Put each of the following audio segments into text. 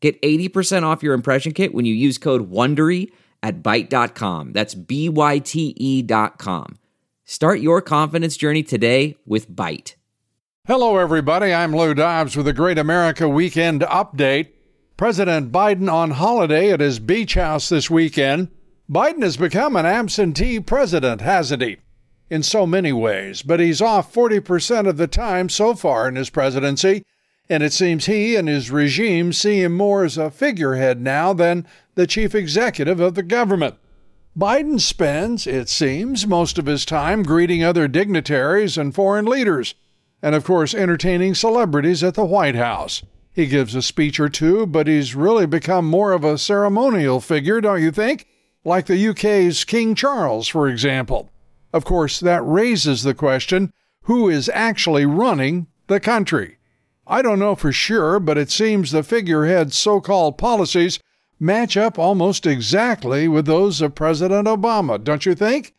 Get 80% off your impression kit when you use code WONDERY at Byte.com. That's B-Y-T-E dot com. Start your confidence journey today with Byte. Hello, everybody. I'm Lou Dobbs with a Great America Weekend Update. President Biden on holiday at his beach house this weekend. Biden has become an absentee president, hasn't he? In so many ways, but he's off 40% of the time so far in his presidency and it seems he and his regime see him more as a figurehead now than the chief executive of the government. Biden spends, it seems, most of his time greeting other dignitaries and foreign leaders, and of course entertaining celebrities at the White House. He gives a speech or two, but he's really become more of a ceremonial figure, don't you think? Like the UK's King Charles, for example. Of course, that raises the question who is actually running the country? I don't know for sure, but it seems the figurehead's so called policies match up almost exactly with those of President Obama, don't you think?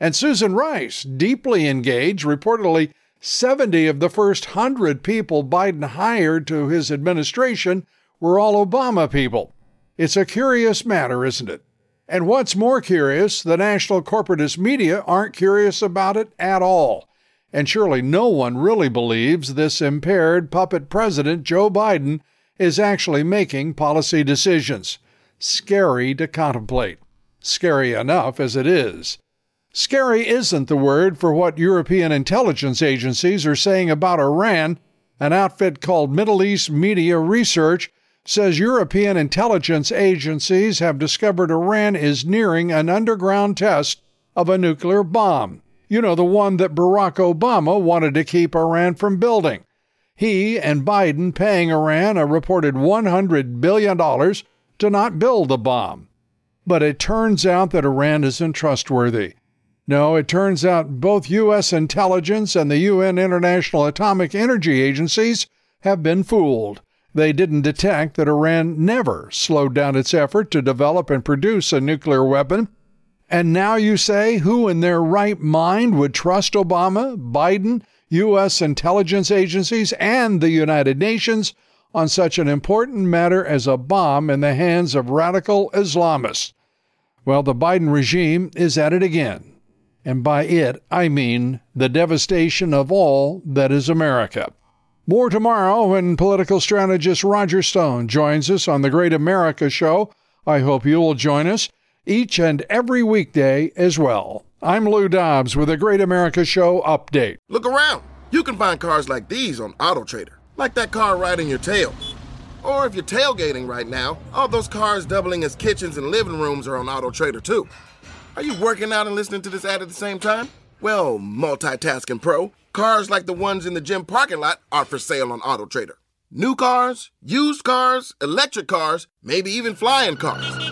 And Susan Rice, deeply engaged, reportedly 70 of the first 100 people Biden hired to his administration were all Obama people. It's a curious matter, isn't it? And what's more curious, the national corporatist media aren't curious about it at all. And surely no one really believes this impaired puppet president, Joe Biden, is actually making policy decisions. Scary to contemplate. Scary enough as it is. Scary isn't the word for what European intelligence agencies are saying about Iran. An outfit called Middle East Media Research says European intelligence agencies have discovered Iran is nearing an underground test of a nuclear bomb. You know, the one that Barack Obama wanted to keep Iran from building. He and Biden paying Iran a reported $100 billion to not build the bomb. But it turns out that Iran isn't trustworthy. No, it turns out both U.S. intelligence and the UN International Atomic Energy agencies have been fooled. They didn't detect that Iran never slowed down its effort to develop and produce a nuclear weapon and now you say who in their right mind would trust Obama, Biden, U.S. intelligence agencies, and the United Nations on such an important matter as a bomb in the hands of radical Islamists? Well, the Biden regime is at it again. And by it, I mean the devastation of all that is America. More tomorrow when political strategist Roger Stone joins us on the Great America Show. I hope you will join us each and every weekday as well. I'm Lou Dobbs with a Great America Show update. Look around. You can find cars like these on AutoTrader, like that car riding your tail. Or if you're tailgating right now, all those cars doubling as kitchens and living rooms are on AutoTrader too. Are you working out and listening to this ad at the same time? Well, multitasking pro, cars like the ones in the gym parking lot are for sale on AutoTrader. New cars, used cars, electric cars, maybe even flying cars.